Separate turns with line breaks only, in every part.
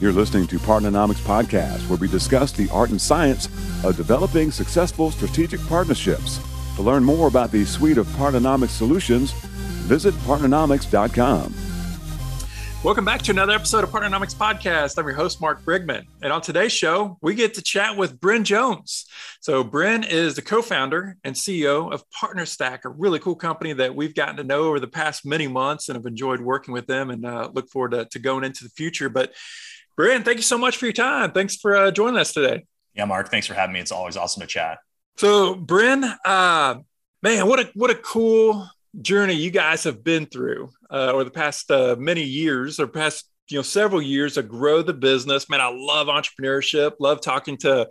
You're listening to Partnernomics Podcast, where we discuss the art and science of developing successful strategic partnerships. To learn more about the suite of Partnernomics solutions, visit partnernomics.com.
Welcome back to another episode of Partnernomics Podcast. I'm your host, Mark Brigman. And on today's show, we get to chat with Bryn Jones. So, Bryn is the co founder and CEO of PartnerStack, a really cool company that we've gotten to know over the past many months and have enjoyed working with them and uh, look forward to, to, going into the future. But, Bryn, thank you so much for your time. Thanks for uh, joining us today.
Yeah, Mark, thanks for having me. It's always awesome to chat.
So, Bryn, uh, man, what a what a cool journey you guys have been through uh, over the past uh, many years or past you know several years to grow the business. Man i love entrepreneurship love talking to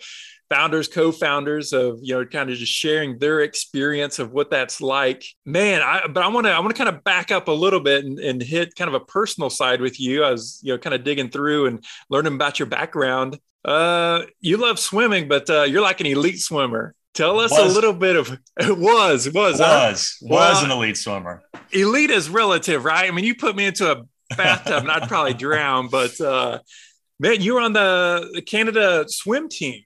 founders co-founders of you know kind of just sharing their experience of what that's like. Man I, but i want to i want to kind of back up a little bit and, and hit kind of a personal side with you. I was you know kind of digging through and learning about your background. Uh you love swimming but uh, you're like an elite swimmer. Tell us was, a little bit of it was was
was huh? was. Well, an elite swimmer.
Elite is relative, right? I mean, you put me into a bathtub and I'd probably drown, but uh, man, you were on the Canada swim team.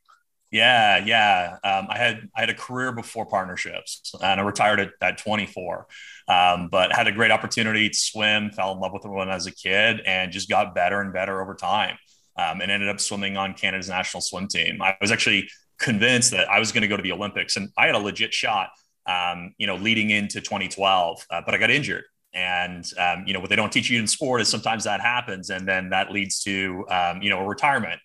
Yeah, yeah. Um, I had I had a career before partnerships, and I retired at, at 24. Um, but had a great opportunity to swim. Fell in love with one as a kid, and just got better and better over time. Um, and ended up swimming on Canada's national swim team. I was actually convinced that I was going to go to the Olympics, and I had a legit shot. Um, you know, leading into 2012, uh, but I got injured. And um, you know what they don't teach you in sport is sometimes that happens, and then that leads to um, you know a retirement.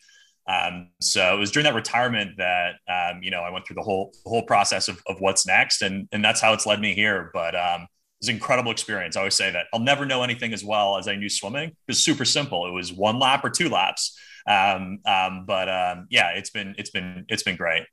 Um, so it was during that retirement that um, you know I went through the whole the whole process of, of what's next, and and that's how it's led me here. But um, it was an incredible experience. I always say that I'll never know anything as well as I knew swimming. It was super simple. It was one lap or two laps. Um, um, but yeah, it's been it's been it's been great.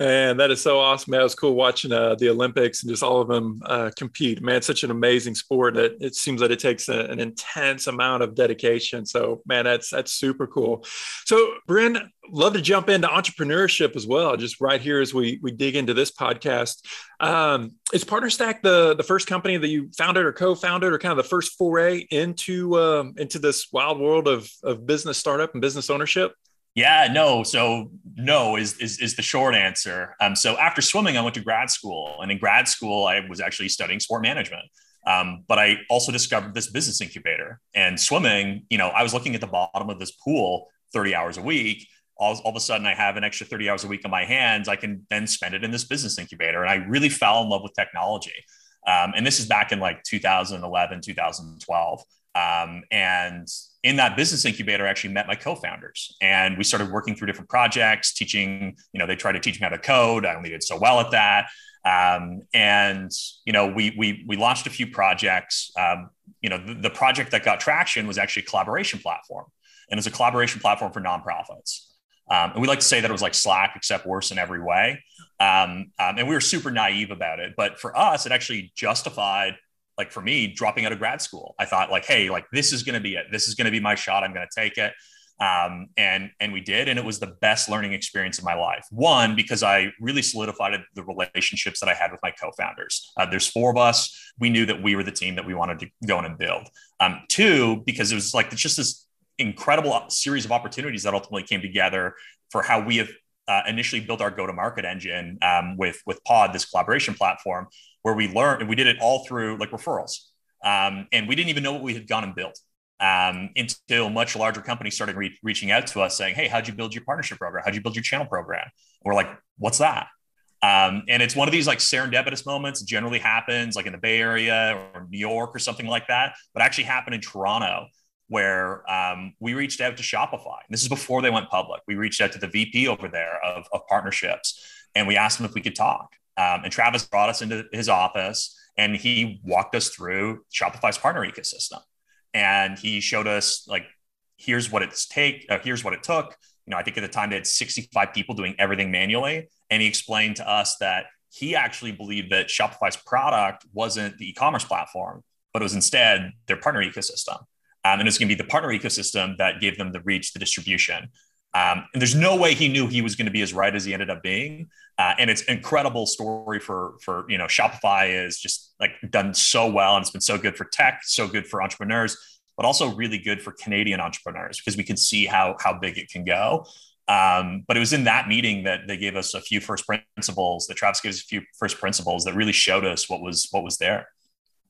And that is so awesome. Man, it was cool watching uh, the Olympics and just all of them uh, compete. Man, it's such an amazing sport that it seems that it takes a, an intense amount of dedication. So, man, that's that's super cool. So, Bryn, love to jump into entrepreneurship as well. Just right here as we we dig into this podcast. Um, is PartnerStack the the first company that you founded or co-founded, or kind of the first foray into um, into this wild world of of business startup and business ownership?
Yeah, no. So no is is, is the short answer. Um, so after swimming, I went to grad school, and in grad school, I was actually studying sport management. Um, but I also discovered this business incubator and swimming. You know, I was looking at the bottom of this pool 30 hours a week. All, all of a sudden, I have an extra 30 hours a week on my hands. I can then spend it in this business incubator. And I really fell in love with technology. Um, and this is back in like 2011, 2012. Um, and in that business incubator, I actually met my co-founders and we started working through different projects, teaching, you know, they tried to teach me how to code. I only did so well at that. Um, and, you know, we, we, we launched a few projects. Um, you know, the, the, project that got traction was actually a collaboration platform and it's a collaboration platform for nonprofits. Um, and we like to say that it was like Slack, except worse in every way. Um, um, and we were super naive about it. But for us, it actually justified like for me dropping out of grad school i thought like hey like this is going to be it. This is going to be my shot. I'm going to take it. Um, and and we did and it was the best learning experience of my life. One because i really solidified the relationships that i had with my co-founders. Uh, there's four of us. We knew that we were the team that we wanted to go in and build. Um, two because it was like it's just this incredible series of opportunities that ultimately came together for how we have uh, initially built our go-to-market engine um, with with Pod, this collaboration platform, where we learned and we did it all through like referrals, um, and we didn't even know what we had gone and built um, until much larger companies started re- reaching out to us saying, "Hey, how'd you build your partnership program? How'd you build your channel program?" And we're like, "What's that?" Um, and it's one of these like serendipitous moments. Generally happens like in the Bay Area or New York or something like that, but actually happened in Toronto where um, we reached out to Shopify. This is before they went public. We reached out to the VP over there of, of partnerships and we asked them if we could talk. Um, and Travis brought us into his office and he walked us through Shopify's partner ecosystem. And he showed us like, here's what it's take, uh, here's what it took. You know, I think at the time they had 65 people doing everything manually. And he explained to us that he actually believed that Shopify's product wasn't the e-commerce platform, but it was instead their partner ecosystem. Um, and it's going to be the partner ecosystem that gave them the reach, the distribution. Um, and there's no way he knew he was going to be as right as he ended up being. Uh, and it's incredible story for for you know Shopify is just like done so well, and it's been so good for tech, so good for entrepreneurs. but also really good for Canadian entrepreneurs because we can see how how big it can go. Um, but it was in that meeting that they gave us a few first principles. That Travis gave us a few first principles that really showed us what was what was there.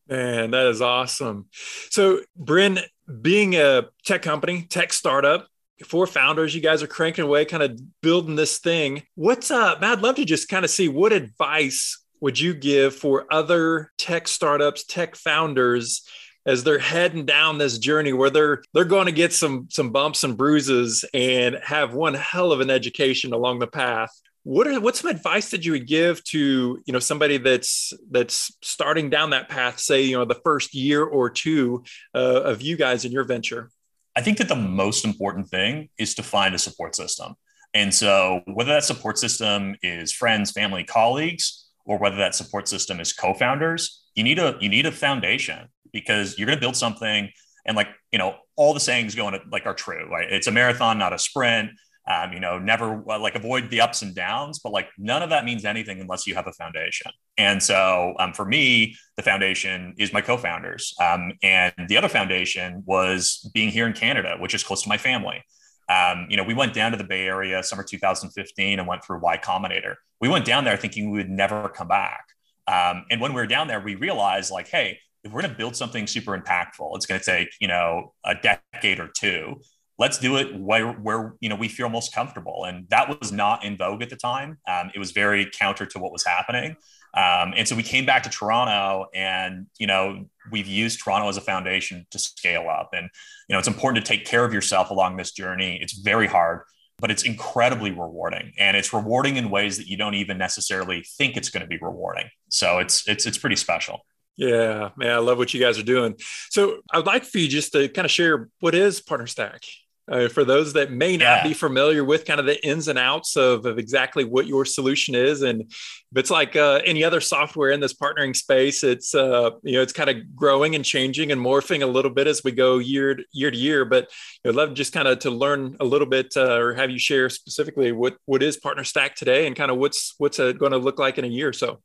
Man, that is awesome. So, Bryn, being a tech company, tech startup, four founders, you guys are cranking away, kind of building this thing. What's up? I'd love to just kind of see what advice would you give for other tech startups, tech founders as they're heading down this journey where they're they're going to get some some bumps and bruises and have one hell of an education along the path what are what's some advice that you would give to you know somebody that's that's starting down that path say you know the first year or two uh, of you guys in your venture
i think that the most important thing is to find a support system. And so whether that support system is friends family colleagues or whether that support system is co-founders you need a you need a foundation because you're going to build something and like you know all the sayings going to, like are true right? It's a marathon not a sprint um, you know never like avoid the ups and downs but like none of that means anything unless you have a foundation. And so um, for me the foundation is my co-founders. Um, and the other foundation was being here in canada which is close to my family. Um, you know we went down to the bay area summer 2015 and went through y combinator. We went down there thinking we would never come back. Um, and when we were down there we realized like hey if we're going to build something super impactful, it's going to take, you know, a decade or two. Let's do it where, where you know we feel most comfortable, and that was not in vogue at the time. Um, it was very counter to what was happening, um, and so we came back to Toronto, and you know we've used Toronto as a foundation to scale up. And you know it's important to take care of yourself along this journey. It's very hard, but it's incredibly rewarding, and it's rewarding in ways that you don't even necessarily think it's going to be rewarding. So it's it's it's pretty special.
Yeah, man, I love what you guys are doing. So I'd like for you just to kind of share what is Partner Stack. Uh, for those that may not yeah. be familiar with kind of the ins and outs of, of exactly what your solution is and if it's like uh, any other software in this partnering space it's uh, you know it's kind of growing and changing and morphing a little bit as we go year to year to year but i'd love just kind of to learn a little bit uh, or have you share specifically what what is partner stack today and kind of what's what's it going to look like in a year or so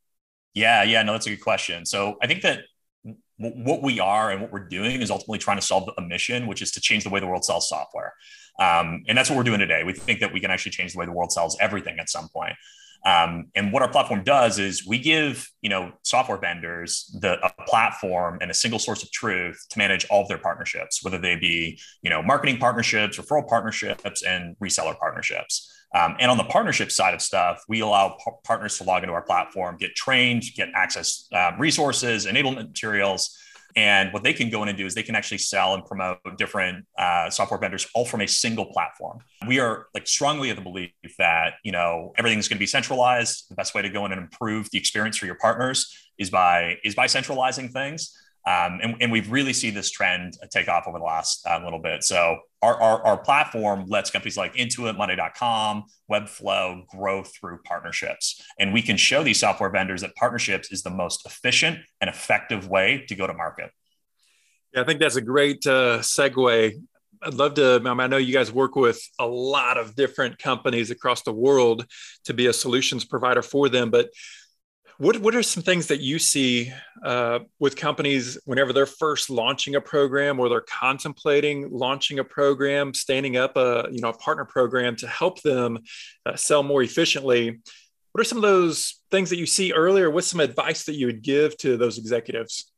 yeah, yeah, no, that's a good question. So I think that what we are and what we're doing is ultimately trying to solve a mission, which is to change the way the world sells software. Um, and that's what we're doing today. We think that we can actually change the way the world sells everything at some point. Um, and what our platform does is we give you know software vendors the a platform and a single source of truth to manage all of their partnerships, whether they be you know marketing partnerships, referral partnerships, and reseller partnerships. Um, and on the partnership side of stuff, we allow p- partners to log into our platform, get trained, get access um, resources, enablement materials. And what they can go in and do is they can actually sell and promote different uh, software vendors all from a single platform. We are like strongly of the belief that you know everything's going to be centralized. The best way to go in and improve the experience for your partners is by is by centralizing things. Um, and, and we've really seen this trend take off over the last uh, little bit. So our, our, our, platform lets companies like Intuit, Monday.com, Webflow grow through partnerships. And we can show these software vendors that partnerships is the most efficient and effective way to go to market.
Yeah, I think that's a great uh, segue. I'd love to. I know you guys work with a lot of different companies across the world to be a solutions provider for them, but what, what are some things that you see uh, with companies whenever they're first launching a program or they're contemplating launching a program, standing up a you know a partner program to help them uh, sell more efficiently? What are some of those things that you see earlier? What's some advice that you would give to those executives?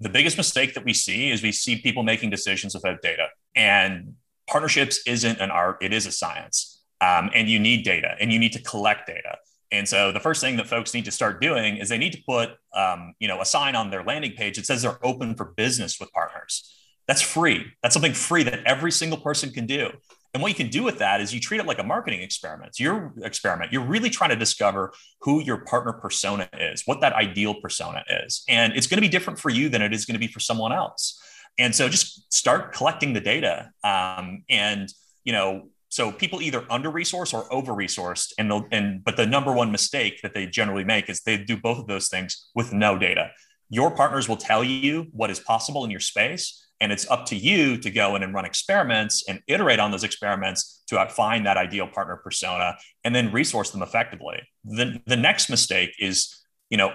The biggest mistake that we see is we see people making decisions without data, and partnerships isn't an art; it is a science. Um, and you need data, and you need to collect data. And so the first thing that folks need to start doing is they need to put, um, you know, a sign on their landing page that says they're open for business with partners. That's free. That's something free that every single person can do. And what you can do with that is you treat it like a marketing experiment. Your experiment. You're really trying to discover who your partner persona is, what that ideal persona is, and it's going to be different for you than it is going to be for someone else. And so just start collecting the data, um, and you know so people either under resourced or over resourced, and they'll and but the number one mistake that they generally make is they do both of those things with no data. Your partners will tell you what is possible in your space, and it's up to you to go in and run experiments and iterate on those experiments to find that ideal partner persona and then resource them effectively. The, the next mistake is, you know,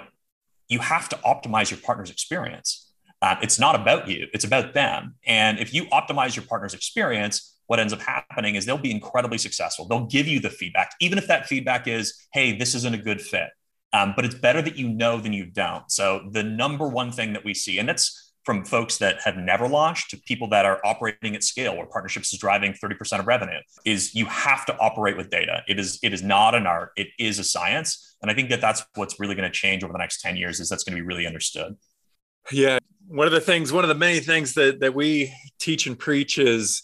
you have to optimize your partner's experience. Uh, it's not about you, it's about them. And if you optimize your partner's experience, what ends up happening is they'll be incredibly successful. They'll give you the feedback, even if that feedback is, hey, this isn't a good fit. Um, but it's better that you know than you don't. So the number one thing that we see, and that's from folks that have never launched to people that are operating at scale where partnerships is driving 30% of revenue is you have to operate with data it is it is not an art it is a science and i think that that's what's really going to change over the next 10 years is that's going to be really understood
yeah one of the things one of the many things that that we teach and preach is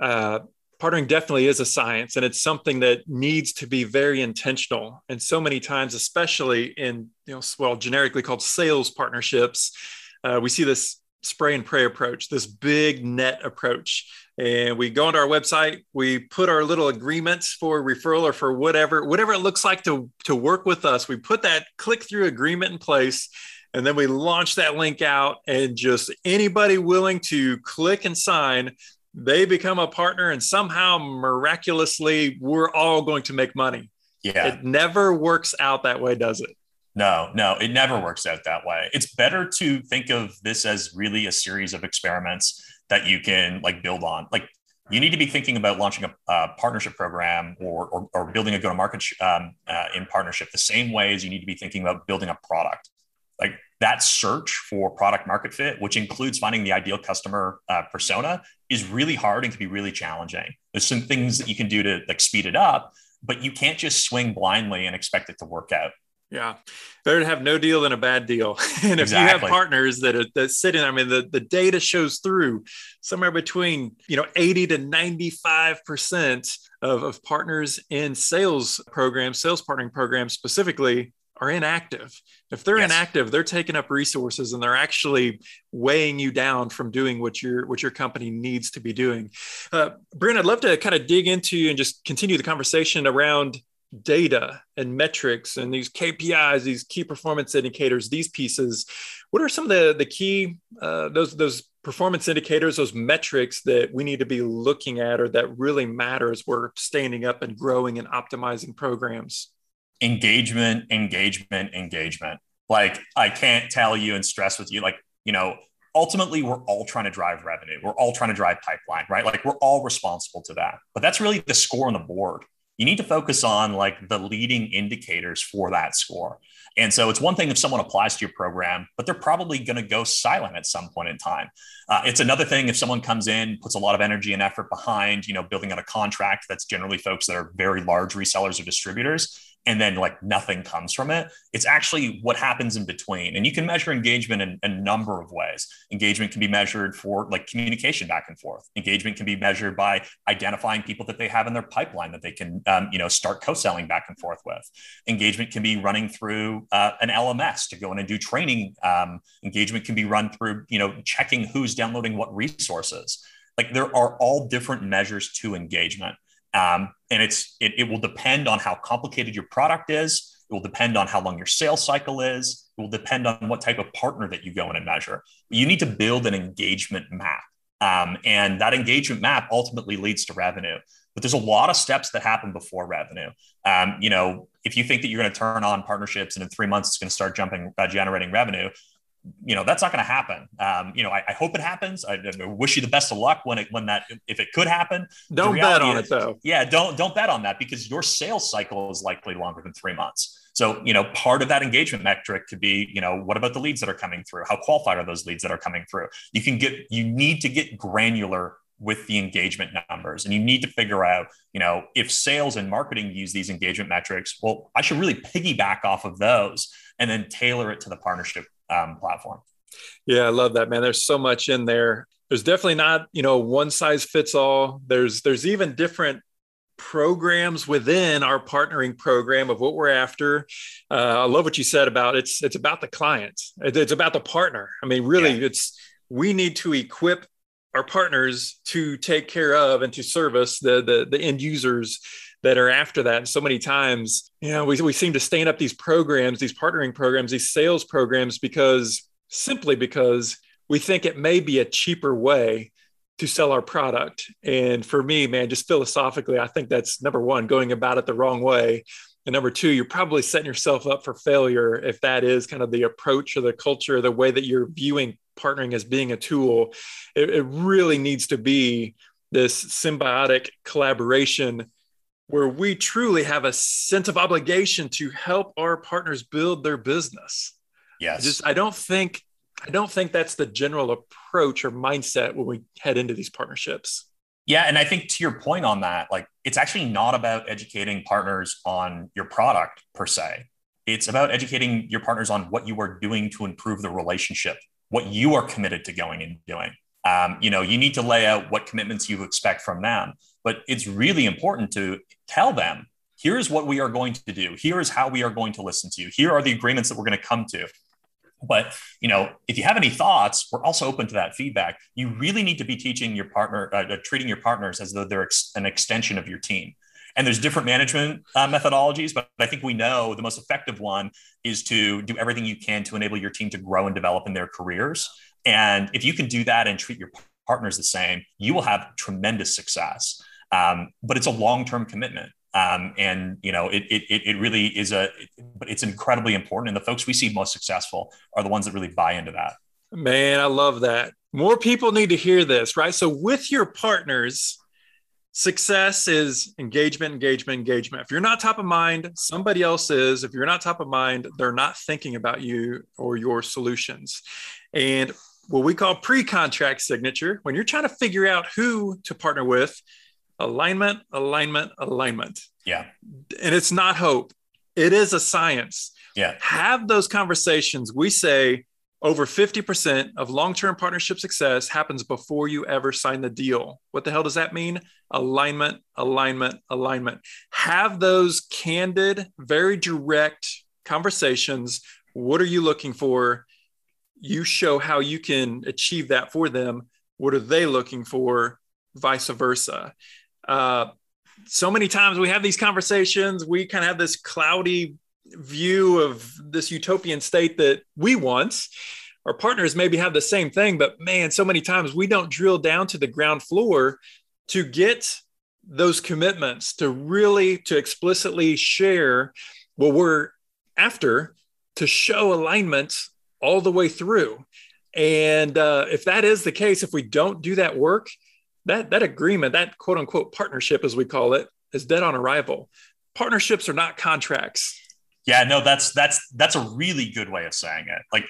uh, partnering definitely is a science and it's something that needs to be very intentional and so many times especially in you know well generically called sales partnerships. Uh, we see this spray and pray approach this big net approach. And we go onto our website we put our little agreements for referral or for whatever whatever it looks like to to work with us. We put that click through agreement in place and then we launch that link out and just anybody willing to click and sign they become a partner and somehow miraculously we're all going to make money.
Yeah.
It never works out that way does it?
No no it never works out that way. It's better to think of this as really a series of experiments that you can like build on. Like you need to be thinking about launching a, partnership program or, or, or, building a go-to-market um, uh, in partnership the same way as you need to be thinking about building a product like that search for product market fit, which includes finding the ideal customer uh, persona, is really hard and can be really challenging. There's some things that you can do to like speed it up, but you can't just swing blindly and expect it to work out.
Yeah, better to have no deal than a bad deal. And if exactly. you have partners that are that sit in, I mean, the, the data shows through somewhere between you know 80 to 95 percent of, of partners in sales programs, sales partnering programs specifically, are inactive. If they're yes. inactive, they're taking up resources and they're actually weighing you down from doing what your what your company needs to be doing. Uh, Bryn, I'd love to kind of dig into and just continue the conversation around data and metrics and these KPIs, these key performance indicators, these pieces. What are some of the the key uh, those those performance indicators, those metrics that we need to be looking at or that really matter as we're standing up and growing and optimizing programs?
Engagement, engagement, engagement. Like I can't tell you and stress with you, like, you know, ultimately we're all trying to drive revenue. We're all trying to drive pipeline, right? Like we're all responsible to that. But that's really the score on the board. You need to focus on like the leading indicators for that score. And so it's one thing if someone applies to your program, but they're probably going to go silent at some point in time. Uh, it's another thing if someone comes in, puts a lot of energy and effort behind, you know, building out a contract. That's generally folks that are very large resellers or distributors and then like nothing comes from it. It's actually what happens in between. And you can measure engagement in a number of ways. Engagement can be measured for like communication back and forth. Engagement can be measured by identifying people that they have in their pipeline that they can, um, you know, start co-selling back and forth with. Engagement can be running through uh, an LMS to go in and do training. Um, engagement can be run through, you know, checking who's downloading what resources. Like there are all different measures to engagement. Um, and it's it, it will depend on how complicated your product is. It will depend on how long your sales cycle is. It will depend on what type of partner that you go in and measure. You need to build an engagement map. Um, and that engagement map ultimately leads to revenue. But there's a lot of steps that happen before revenue. Um, you know, if you think that you're going to turn on partnerships and in three months it's going to start jumping, uh, generating revenue, you know that's not going to happen. Um, you know, I, I, hope it happens. I, I, wish you the best of luck when it when that if it could happen.
Don't bet on is, it though.
Yeah, don't don't bet on that because your sales cycle is likely longer than three months. So you know, part of that engagement metric could be you know what about the leads that are coming through? How qualified are those leads that are coming through? You can get you need to get granular with the engagement numbers and you need to figure out you know if sales and marketing use these engagement metrics well i should really piggyback off of those and then tailor it to the partnership um, platform.
Yeah, I love that, man. There's so much in there. There's definitely not, you know, one size fits all. There's there's even different programs within our partnering program of what we're after. Uh, I love what you said about it's it's about the client. It's about the partner. I mean, really, yeah. it's we need to equip our partners to take care of and to service the the, the end users that are after that. And so many times, you know, we, we seem to stand up these programs, these partnering programs, these sales programs, because simply because we think it may be a cheaper way to sell our product. And for me, man, just philosophically, I think that's number one, going about it the wrong way. And number two, you're probably setting yourself up for failure if that is kind of the approach or the culture, the way that you're viewing partnering as being a tool. It, it really needs to be this symbiotic collaboration where we truly have a sense of obligation to help our partners build their business.
Yes.
I just I don't think I don't think that's the general approach or mindset when we head into these partnerships.
Yeah, and I think to your point on that, like it's actually not about educating partners on your product per se. It's about educating your partners on what you are doing to improve the relationship, what you are committed to going and doing. Um, you know, you need to lay out what commitments you expect from them, but it's really important to tell them here's what we are going to do. Here is how we are going to listen to you. Here are the agreements that we're going to come to. But you know, if you have any thoughts, we're also open to that feedback. You really need to be teaching your partner, uh, uh treating your partners as though they're ex- an extension of your team. And there's different management uh, methodologies, but I think we know the most effective one is to do everything you can to enable your team to grow and develop in their careers. And if you can do that and treat your partners the same, you will have tremendous success. Um, but it's a long-term commitment. Um, and you know it, it, it really is a but it's incredibly important. And the folks we see most successful are the ones that really buy into that.
Man i love that. More people need to hear this right? So with your partners success is engagement engagement engagement. If you're not top of mind somebody else is. If you're not top of mind they're not thinking about you or your solutions. And what we call pre-contract signature when you're trying to figure out who to partner with alignment, alignment, alignment.
Yeah.
And it's not hope, it is a science.
Yeah.
Have those conversations. We say over 50% of long term partnership success happens before you ever sign the deal. What the hell does that mean? Alignment, alignment, alignment. Have those candid, very direct conversations. What are you looking for? You show how you can achieve that for them. What are they looking for? Vice versa. Uh, so many times we have these conversations, we kind of have this cloudy view of this utopian state that we want. Our partners maybe have the same thing, but man, so many times we don't drill down to the ground floor to get those commitments to really to explicitly share what we're after to show alignment all the way through and uh, if that is the case if we don't do that work that that agreement, that quote unquote partnership, as we call it, is dead on arrival. Partnerships are not contracts.
Yeah, no, that's that's that's a really good way of saying it. Like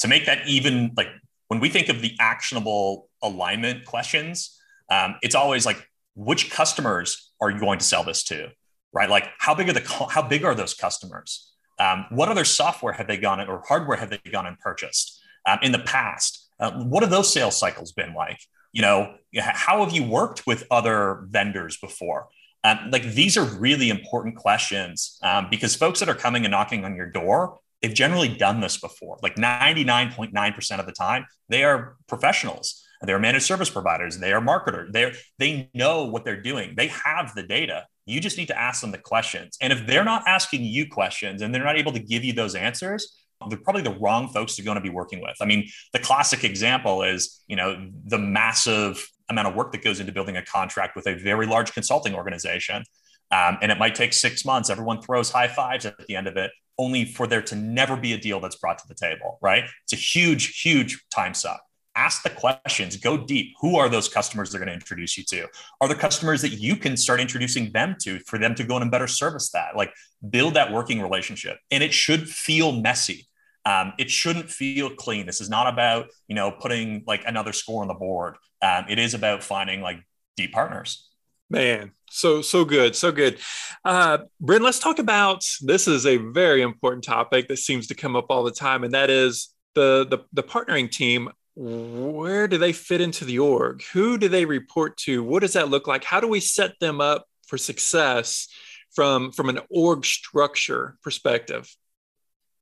to make that even like when we think of the actionable alignment questions, um, it's always like which customers are you going to sell this to, right? Like how big are the how big are those customers? Um, what other software have they gone or hardware have they gone and purchased um, in the past? Uh, what have those sales cycles been like? You know how have you worked with other vendors before? Um, like these are really important questions um, because folks that are coming and knocking on your door they've generally done this before. Like 99.9% of the time they are professionals. They're managed service providers. They are marketers they they know what they're doing. They have the data. You just need to ask them the questions. And if they're not asking you questions and they're not able to give you those answers they're probably the wrong folks to going to be working with. I mean, the classic example is, you know, the massive amount of work that goes into building a contract with a very large consulting organization. Um, and it might take six months. Everyone throws high fives at the end of it, only for there to never be a deal that's brought to the table, right? It's a huge, huge time suck. Ask the questions, go deep. Who are those customers they're going to introduce you to? Are the customers that you can start introducing them to for them to go in and better service that? Like build that working relationship. And it should feel messy. Um, it shouldn't feel clean. This is not about you know putting like another score on the board. Um, it is about finding like deep partners.
Man, so so good, so good. Uh, Bryn, let's talk about this. Is a very important topic that seems to come up all the time, and that is the the, the partnering team. Where do they fit into the org? Who do they report to? What does that look like? How do we set them up for success from from an org structure perspective?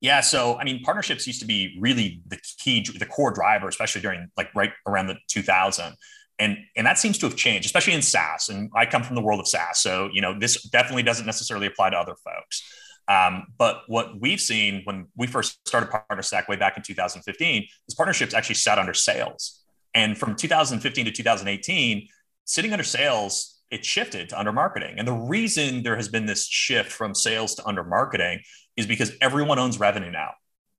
Yeah, so I mean, partnerships used to be really the key, the core driver, especially during like right around the 2000, and and that seems to have changed, especially in SaaS. And I come from the world of SaaS, so you know this definitely doesn't necessarily apply to other folks. Um, but what we've seen when we first started PartnerStack way back in 2015 is partnerships actually sat under sales, and from 2015 to 2018, sitting under sales it shifted to under marketing. And the reason there has been this shift from sales to under marketing is because everyone owns revenue now.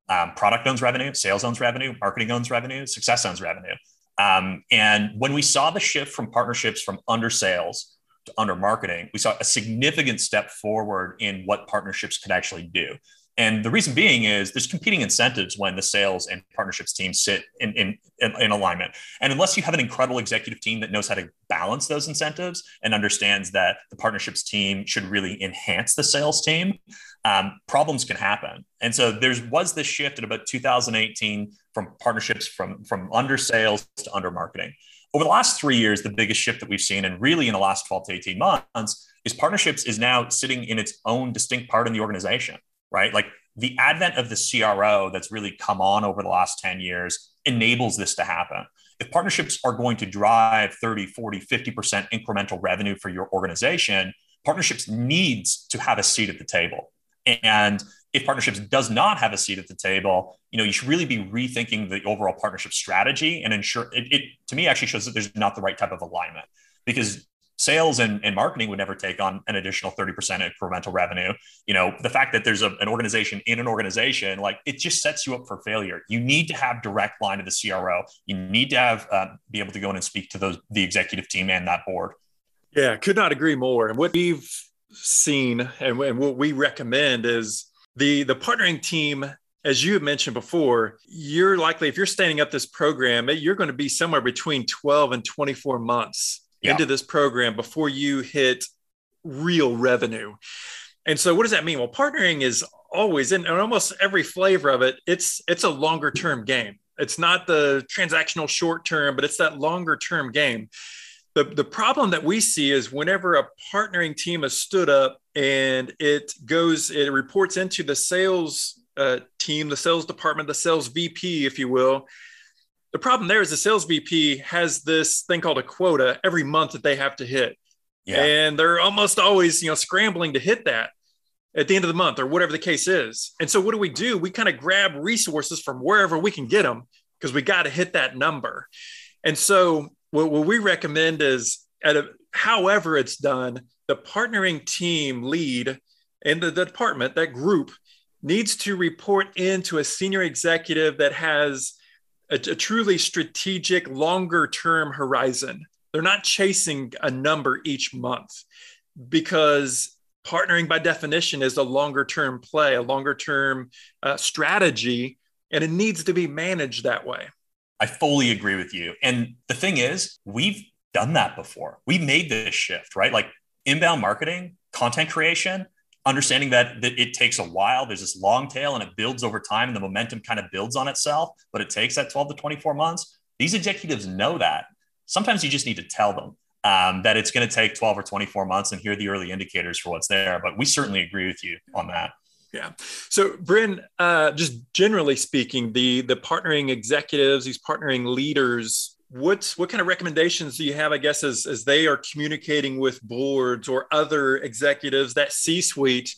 Um, product owns revenue, sales owns revenue, marketing owns revenue, success owns revenue. Um, and when we saw the shift from partnerships from under sales under marketing, we saw a significant step forward in what partnerships could actually do. And the reason being is there's competing incentives when the sales and partnerships team sit in, in, in, alignment. And unless you have an incredible executive team that knows how to balance those incentives and understands that the partnerships team should really enhance the sales team, um, problems can happen. And so there was this shift in about 2018 from partnerships from, from under sales to under marketing. Over the last three years, the biggest shift that we've seen, and really in the last 12 to 18 months, is partnerships is now sitting in its own distinct part in the organization right? Like the advent of the CRO that's really come on over the last 10 years enables this to happen. If partnerships are going to drive 30, 40, 50% incremental revenue for your organization, partnerships needs to have a seat at the table. And if partnerships does not have a seat at the table, you know, you should really be rethinking the overall partnership strategy and ensure it, it to me actually shows that there's not the right type of alignment because sales and, and marketing would never take on an additional 30% incremental revenue. You know the fact that there's a, an organization in an organization like it just sets you up for failure. You need to have direct line to the cro you need to have uh, be able to go in and speak to those the executive team and that board.
Yeah could not agree more. And what we've seen and, and what we recommend is the the partnering team as you mentioned before, you're likely, if you're standing up this program, eh, you're going to be somewhere between 12 and 24 months yeah. into this program before you hit real revenue. And so what does that mean? Well, partnering is always in, in almost every flavor of it, it's it's a longer term game. It's not the transactional short term, but it's that longer term game. The, the problem that we see is whenever a partnering team is stood up and it goes, it reports into the sales uh, team, the sales department, the sales VP, if you will, the problem there is the sales VP has this thing called a quota every month that they have to hit. Yeah. And they're almost always, you know, scrambling to hit that at the end of the month or whatever the case is. And so what do we do? We kind of grab resources from wherever we can get them because we got to hit that number. And so what, what we recommend is at a, however it's done, the partnering team lead in the, the department, that group needs to report into a senior executive that has a, a truly strategic, longer term horizon. They're not chasing a number each month because partnering by definition is a longer term play, a longer term uh, strategy, and it needs to be managed that way.
I fully agree with you. And the thing is, we've done that before. We made this shift, right? Like inbound marketing, content creation, understanding that, that it takes a while. There's this long tail and it builds over time and the momentum kind of builds on itself, but it takes that 12 to 24 months. These executives know that. Sometimes you just need to tell them um, that it's going to take 12 or 24 months and hear the early indicators for what's there. But we certainly agree with you on that.
Yeah. So, Bryn, uh, just generally speaking, the the partnering executives, these partnering leaders, what's what kind of recommendations do you have i guess as, as they are communicating with boards or other executives that c suite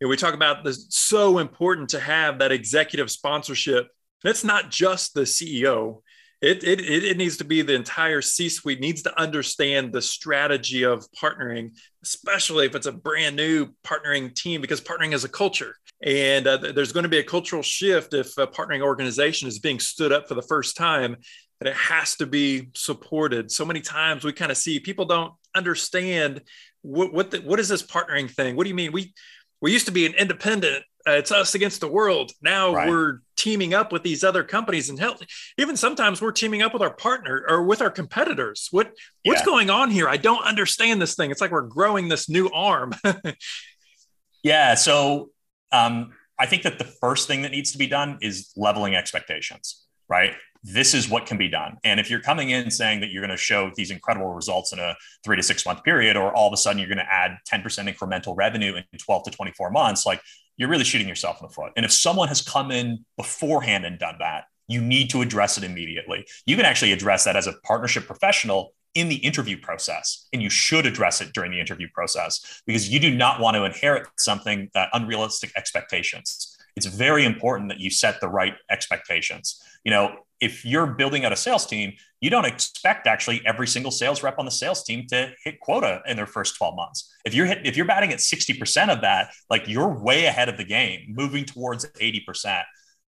you know, we talk about the so important to have that executive sponsorship. That's not just the ceo it, it, it needs to be the entire c-suite needs to understand the strategy of partnering especially if it's a brand new partnering team because partnering is a culture and uh, there's going to be a cultural shift if a partnering organization is being stood up for the first time that it has to be supported. So many times we kind of see people don't understand what what the, what is this partnering thing? What do you mean? We we used to be an independent. Uh, it's us against the world. Now right. we're teaming up with these other companies and help. Even sometimes we're teaming up with our partner or with our competitors. What what's yeah. going on here? I don't understand this thing. It's like we're growing this new arm.
yeah. So um, I think that the first thing that needs to be done is leveling expectations. Right this is what can be done. And if you're coming in saying that you're going to show these incredible results in a three to six month period, or all of a sudden you're going to add 10% incremental revenue in 12 to 24 months, like you're really shooting yourself in the foot. And if someone has come in beforehand and done that, you need to address it immediately. You can actually address that as a partnership professional in the interview process, and you should address it during the interview process because you do not want to inherit something that unrealistic expectations. It's very important that you set the right expectations. You know, if you're building out a sales team, you don't expect actually every single sales rep on the sales team to hit quota in their first 12 months. If you're hit, if you're batting at 60% of that, like you're way ahead of the game, moving towards 80%.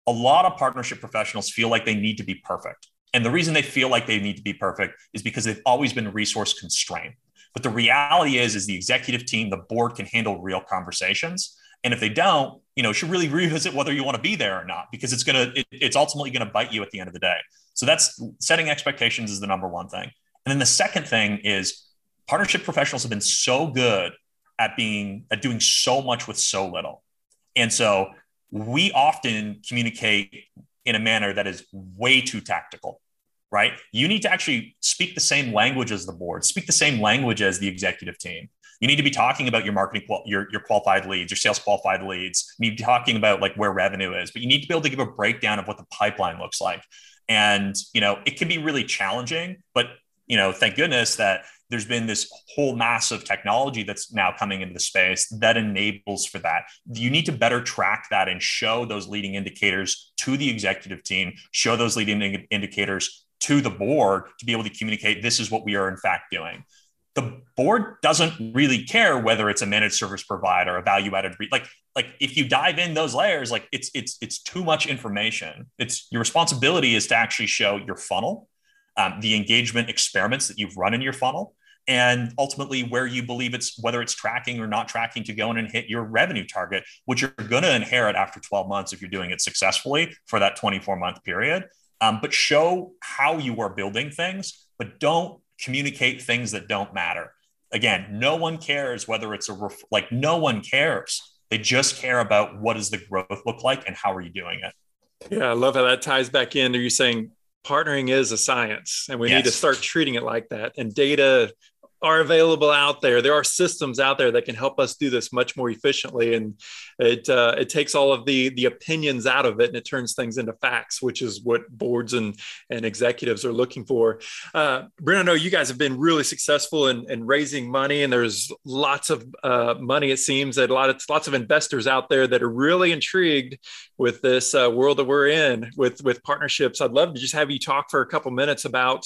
a lot of partnership professionals feel like they need to be perfect. And the reason they feel like they need to be perfect is because they've always been resource constrained. But the reality is, is the executive team, the board can handle real conversations. And if they don't, you know, should really revisit whether you want to be there or not, because it's gonna, it, it's ultimately to bite you at the end of the day. So that's setting expectations is the number one thing. And then the second thing is partnership professionals have been so good at being at doing so much with so little. And so we often communicate in a manner that is way too tactical, right? You need to actually speak the same language as the board, speak the same language as the executive team. You need to be talking about your marketing, your, your qualified leads, your sales qualified leads. You need to be talking about like where revenue is, but you need to be able to give a breakdown of what the pipeline looks like. And, you know, it can be really challenging, but, you know, thank goodness that there's been this whole mass of technology that's now coming into the space that enables for that. You need to better track that and show those leading indicators to the executive team, show those leading indicators to the board to be able to communicate this is what we are in fact doing. The board doesn't really care whether it's a managed service provider, a value added like like if you dive in those layers, like it's it's it's too much information. It's your responsibility is to actually show your funnel, um, the engagement experiments that you've run in your funnel, and ultimately where you believe it's whether it's tracking or not tracking to go in and hit your revenue target, which you're going to inherit after 12 months if you're doing it successfully for that 24 month period. Um, but show how you are building things, but don't communicate things that don't matter. Again, no one cares whether it's a ref- like no one cares. They just care about what does the growth look like and how are you doing it.
Yeah, I love how that ties back in. Are you saying partnering is a science and we yes. need to start treating it like that and data are available out there. There are systems out there that can help us do this much more efficiently, and it uh, it takes all of the the opinions out of it and it turns things into facts, which is what boards and and executives are looking for. Uh, Bryn, I know you guys have been really successful in, in raising money, and there's lots of uh, money. It seems that a lot of lots of investors out there that are really intrigued with this uh, world that we're in with with partnerships. I'd love to just have you talk for a couple minutes about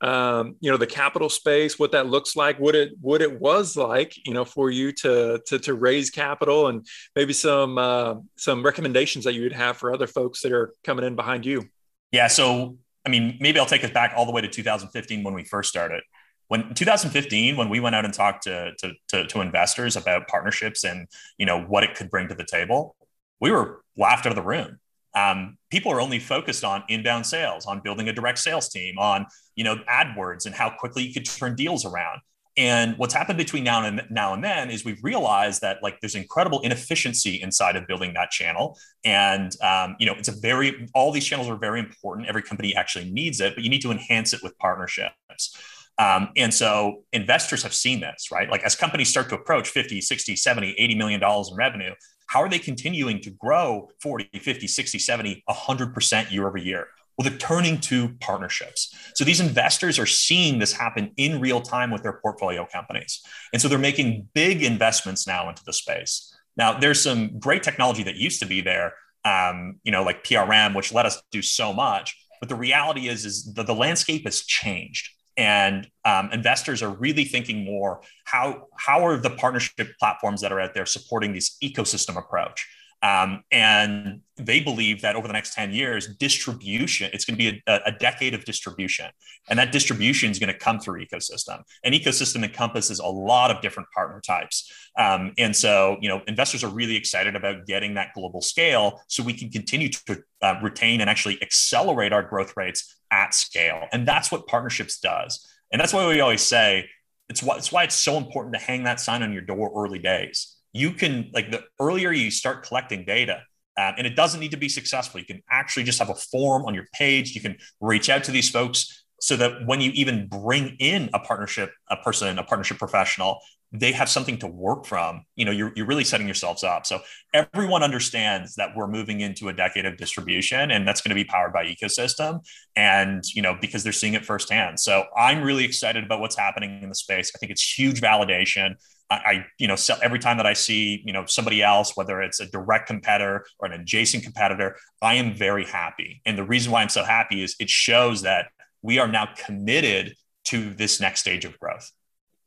um, you know the capital space, what that looks like, what it what it was like, you know, for you to to, to raise capital, and maybe some uh, some recommendations that you would have for other folks that are coming in behind you.
Yeah, so I mean, maybe I'll take us back all the way to 2015 when we first started. When 2015, when we went out and talked to, to, to, to investors about partnerships and you know what it could bring to the table, we were laughed out of the room. Um, people are only focused on inbound sales, on building a direct sales team, on you know AdWords and how quickly you could turn deals around. And what's happened between now and now and then is we've realized that like there's incredible inefficiency inside of building that channel. And um, you know it's a very all these channels are very important. Every company actually needs it, but you need to enhance it with partnerships. Um, and so investors have seen this, right? Like as companies start to approach 50, 60, 70, 80 million dollars in revenue, how are they continuing to grow 40, 50, 60, 70, 100% year over year? Well, they're turning to partnerships. So these investors are seeing this happen in real time with their portfolio companies. And so they're making big investments now into the space. Now, there's some great technology that used to be there, um, you know, like PRM, which let us do so much. But the reality is, is that the landscape has changed and um, investors are really thinking more how how are the partnership platforms that are out there supporting this ecosystem approach um, and they believe that over the next 10 years distribution it's going to be a, a, decade of distribution and that distribution is going to come through ecosystem an ecosystem encompasses a lot of different partner types um, and so you know investors are really excited about getting that global scale so we can continue to uh, retain and actually accelerate our growth rates at scale. And that's what partnerships does. And that's why we always say it's it's why it's so important to hang that sign on your door early days. You can, like, the earlier you start collecting data, and it doesn't need to be successful. You can actually just have a form on your page. You can reach out to these folks so that when you even bring in a partnership, a person, a partnership professional, they have something to work from you know you're, you're really setting yourselves up so everyone understands that we're moving into a decade of distribution and that's going to be powered by ecosystem and you know because they're seeing it firsthand so i'm really excited about what's happening in the space i think it's huge validation I, I you know every time that i see you know somebody else whether it's a direct competitor or an adjacent competitor i am very happy and the reason why i'm so happy is it shows that we are now committed to this next stage of growth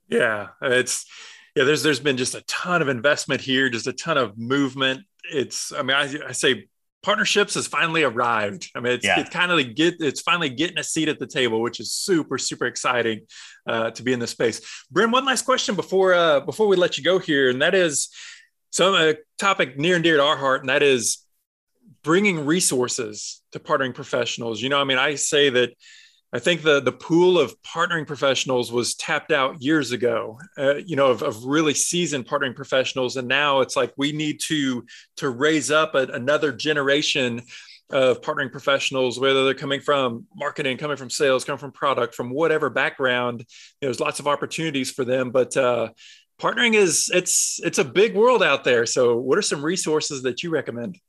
yeah, it's yeah. There's there's been just a ton of investment here, just a ton of movement. It's I mean I, I say partnerships has finally arrived. I mean, it's, yeah. it's kind of get it's finally getting a seat at the table, which is super super exciting uh, to be in this space. Bryn, one last question before uh, before we let you go here, and that is some a topic near and dear to our heart, and that is bringing resources to partnering professionals. You know, I mean, I say that I think the the pool of partnering professionals was tapped out years ago. Uh, you know, of, of, really seasoned partnering professionals, and now it's like we need to to raise up a, another generation of partnering professionals, whether they're coming from marketing, coming from sales, coming from product, from whatever background. You know, there's lots of opportunities for them, but uh, partnering is it's it's a big world out there. So, what are some resources that you recommend?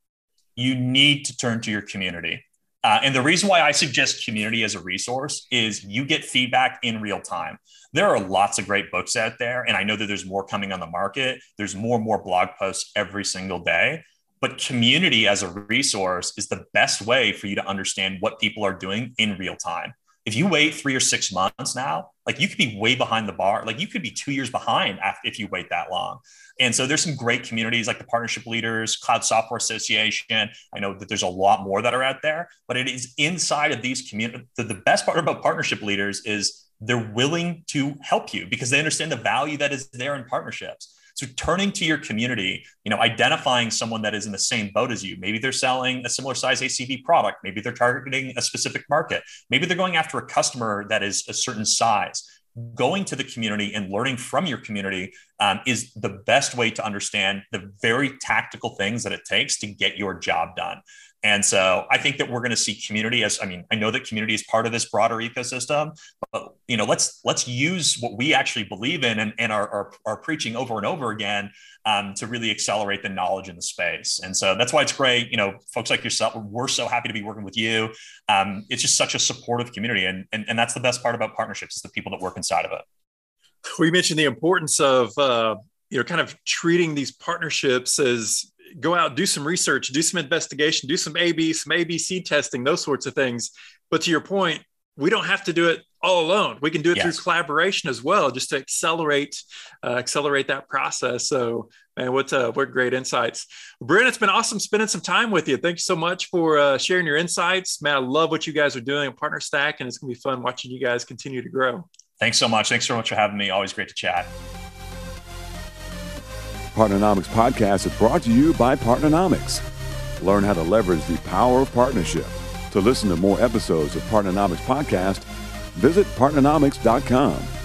You need to turn to your community uh, and the reason why I suggest community as a resource is you get feedback in real time. There are lots of great books out there, and I know that there's more coming on the market. There's more and more blog posts every single day. But community as a resource is the best way for you to understand what people are doing in real time. If you wait three or six months now, like you could be way behind the bar. Like you could be two years behind if you wait that long. And so there's some great communities like the Partnership Leaders, Cloud Software Association. I know that there's a lot more that are out there, but it is inside of these communities. The, the best part about Partnership Leaders is they're willing to help you because they understand the value that is there in partnerships. So turning to your community, you know, identifying someone that is in the same boat as you. Maybe they're selling a similar size ACV product. Maybe they're targeting a specific market. Maybe they're going after a customer that is a certain size going to the community and learning from your community um, is the best way to understand the very tactical things that it takes to get your job done. And so I think that we're going to see community as I mean, I know that community is part of this broader ecosystem, but you know, let's let's use what we actually believe in and, and are, are, are preaching over and over again um, to really accelerate the knowledge in the space. And so that's why it's great. You know, folks like yourself, we're so happy to be working with you. Um, it's just such a supportive community. And, and, and that's the best part about partnerships is the people that work inside of it.
We mentioned the importance of, uh, you know, kind of treating these partnerships as go out, do some research, do some investigation, do some AB, some ABC testing, those sorts of things. But to your point, we don't have to do it all alone. We can do it yes. through collaboration as well, just to accelerate uh, accelerate that process. So, man, what uh, what great insights, Bryn. It's been awesome spending some time with you. Thank you so much for uh, sharing your insights, man. I love what you guys are doing at PartnerStack, and it's gonna be fun watching you guys continue to grow.
Thanks so much. Thanks so much for having me. Always great to chat.
Partnernomics podcast is brought to you by Partnernomics. Learn how to leverage the power of partnership. To listen to more episodes of Partnernomics podcast, visit partnernomics.com.